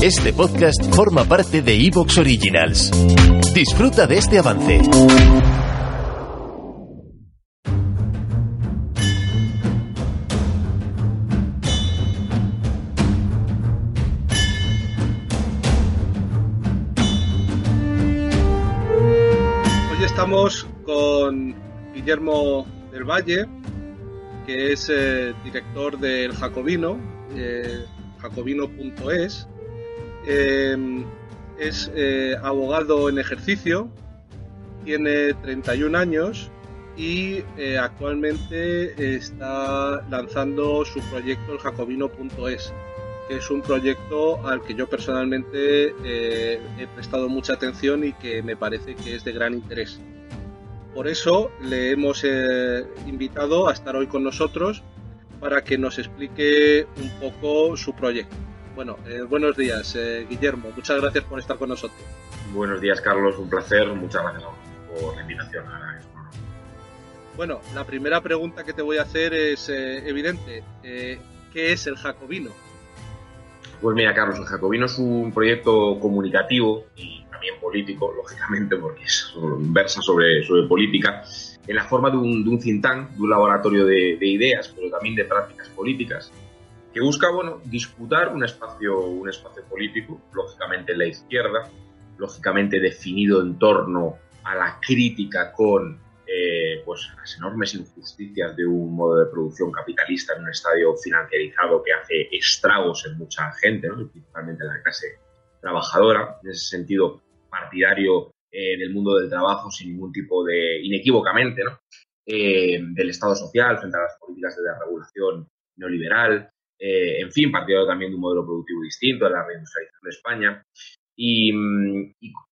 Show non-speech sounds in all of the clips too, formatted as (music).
Este podcast forma parte de Evox Originals. Disfruta de este avance. Hoy estamos con Guillermo del Valle, que es eh, director del Jacobino, eh, jacobino.es. Eh, es eh, abogado en ejercicio, tiene 31 años y eh, actualmente está lanzando su proyecto el jacobino.es, que es un proyecto al que yo personalmente eh, he prestado mucha atención y que me parece que es de gran interés. Por eso le hemos invitado a estar hoy con nosotros para que nos explique un poco su proyecto. Bueno, eh, buenos días, eh, Guillermo. Muchas gracias por estar con nosotros. Buenos días, Carlos. Un placer. Muchas gracias a por la invitación a. Bueno, la primera pregunta que te voy a hacer es eh, evidente. ¿Qué es el Jacobino? Pues mira, Carlos, el Jacobino es un proyecto comunicativo y también político, (laughs) lógicamente, porque es, versa sobre, sobre política, en la forma de un, de un think tank, de un laboratorio de, de ideas, pero también de prácticas políticas, que busca, bueno, disputar un espacio, un espacio político, lógicamente en la izquierda, lógicamente definido en torno a la crítica con eh, pues las enormes injusticias de un modo de producción capitalista en un estadio financiarizado que hace estragos en mucha gente, ¿no? principalmente en la clase trabajadora. En ese sentido, partidario eh, del mundo del trabajo sin ningún tipo de, inequívocamente, ¿no? Eh, del Estado social frente a las políticas de desregulación neoliberal, eh, en fin, partidario también de un modelo productivo distinto, de la reindustrialización de España. Y,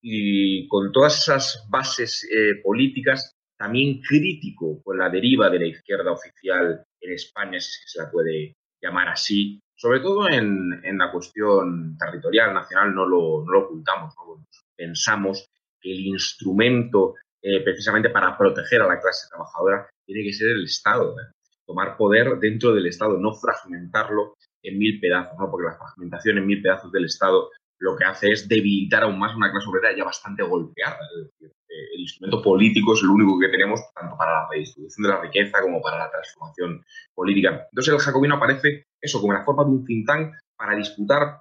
y con todas esas bases eh, políticas, también crítico con la deriva de la izquierda oficial en España, si es que se la puede llamar así, sobre todo en, en la cuestión territorial, nacional, no lo, no lo ocultamos. ¿no? Pensamos que el instrumento eh, precisamente para proteger a la clase trabajadora tiene que ser el Estado, ¿eh? Tomar poder dentro del Estado, no fragmentarlo en mil pedazos, ¿no? porque la fragmentación en mil pedazos del Estado lo que hace es debilitar aún más una clase obrera ya bastante golpeada. Es decir, eh, el instrumento político es el único que tenemos tanto para la redistribución de la riqueza como para la transformación política. Entonces el jacobino aparece eso como la forma de un think tank para disputar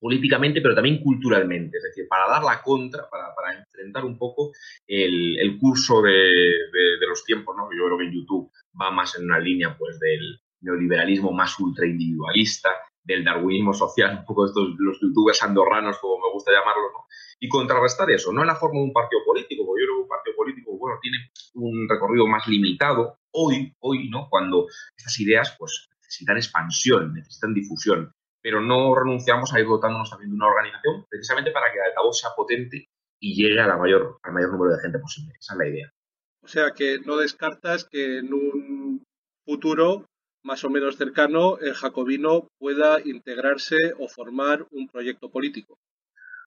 políticamente, pero también culturalmente, es decir, para dar la contra, para, para enfrentar un poco el, curso de, los tiempos, ¿no? Yo creo que en YouTube va más en una línea pues del neoliberalismo más ultra individualista, del darwinismo social, (laughs) un poco estos los youtubers andorranos, como me gusta llamarlos, ¿no? Y contrarrestar eso, no en la forma de un partido político, porque yo creo que un partido político, bueno, tiene un recorrido más limitado hoy, hoy, ¿no? Cuando estas ideas, pues, necesitan expansión, necesitan difusión, pero no renunciamos a ir dotándonos también de una organización precisamente para que el altavoz sea potente y llegue a la mayor, al mayor número de gente posible. Esa es la idea. O sea que no descartas que en un futuro más o menos cercano el jacobino pueda integrarse o formar un proyecto político.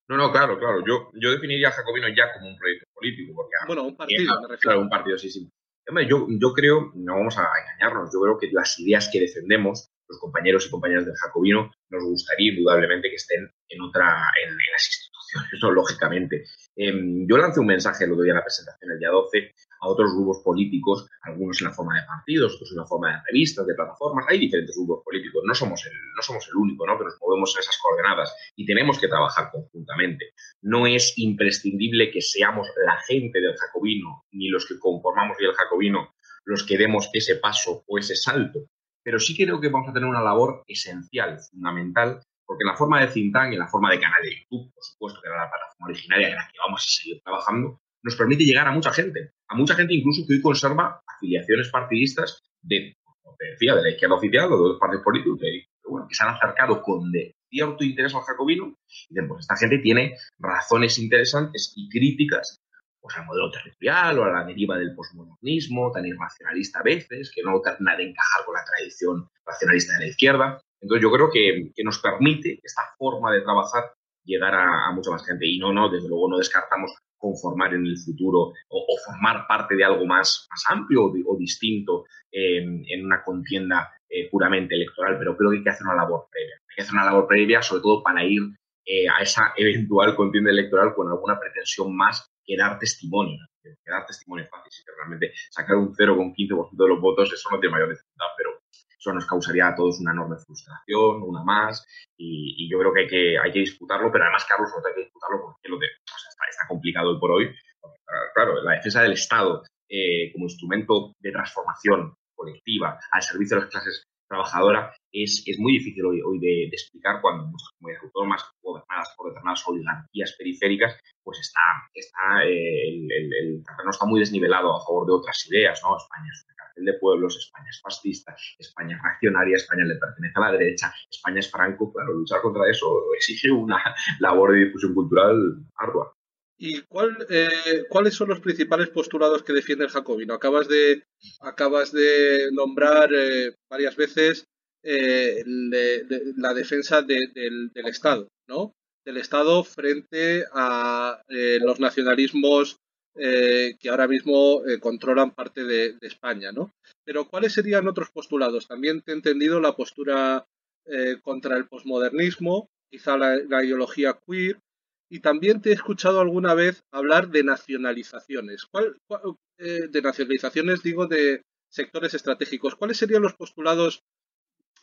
No, no, claro, claro. Yo, yo definiría a Jacobino ya como un proyecto político. Porque, bueno, un partido, claro, me refiero. Claro, un partido, sí, sí. Hombre, yo, yo creo, no vamos a engañarnos, yo creo que las ideas que defendemos los compañeros y compañeras del Jacobino, nos gustaría indudablemente que estén en otra, en, en las instituciones, ¿no? (laughs) lógicamente. Eh, yo lancé un mensaje el otro día en la presentación, el día 12, a otros grupos políticos, algunos en la forma de partidos, otros en la forma de revistas, de plataformas. Hay diferentes grupos políticos, no somos el, no somos el único, ¿no? Que nos movemos en esas coordenadas y tenemos que trabajar conjuntamente. No es imprescindible que seamos la gente del Jacobino, ni los que conformamos el Jacobino, los que demos ese paso o ese salto pero sí creo que vamos a tener una labor esencial, fundamental, porque la forma de think tank y la forma de canal de YouTube, por supuesto, que era la plataforma originaria en la que vamos a seguir trabajando, nos permite llegar a mucha gente, a mucha gente incluso que hoy conserva afiliaciones partidistas de, como te decía, de la izquierda oficial o de los partidos políticos, que, bueno, que se han acercado con de cierto interés al jacobino, y dicen, pues esta gente tiene razones interesantes y críticas pues al modelo territorial o a la deriva del posmodernismo, tan irracionalista a veces, que no termina de encajar con la tradición racionalista de la izquierda. Entonces yo creo que, que nos permite esta forma de trabajar llegar a, mucha más gente y no, no, desde luego no descartamos conformar en el futuro o, formar parte de algo más, más amplio o, distinto en una contienda eh, puramente electoral, pero creo que hay que hacer una labor previa. Hay que hacer una labor previa sobre todo para ir eh, a esa (laughs) eventual contienda electoral con alguna pretensión más que dar testimonio. Que dar testimonio es fácil, que realmente sacar un 0,15% de los votos, eso no tiene mayor dificultad, eso nos causaría a todos una enorme frustración, una más, y, yo creo que hay, que hay que disputarlo, pero además, Carlos, no hay que disputarlo porque lo de, está, complicado hoy por hoy. Claro, la defensa del Estado eh, como instrumento de transformación colectiva al servicio de las clases trabajadoras es, es muy difícil hoy, de, explicar cuando nuestras comunidades autónomas gobernadas por determinadas oligarquías periféricas, pues está, está eh, el, el, terreno está muy desnivelado a favor de otras ideas, ¿no? España es una de pueblos, España es fascista, España es reaccionaria, España le pertenece a la derecha, España es franco, claro, luchar contra eso exige una (laughs) labor de difusión cultural ardua. ¿Y eh, cuáles son los principales postulados que defiende el jacobino? Acabas de, acabas de nombrar eh, varias veces eh, la defensa del, Estado, ¿no? Del Estado frente a los nacionalismos que ahora mismo controlan parte de, España, ¿no? Pero ¿cuáles serían otros postulados? También te he entendido la postura contra el posmodernismo, quizá la ideología queer, y también te he escuchado alguna vez hablar de nacionalizaciones. ¿Cuál, eh, de nacionalizaciones digo de sectores estratégicos. ¿Cuáles serían los postulados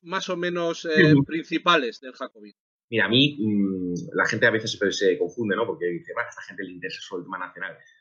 más o menos eh, principales del Jacobino? Mira, a mí mm, la gente a veces se, confunde, ¿no? Porque dice, a esta gente le interesa solo el tema nacional.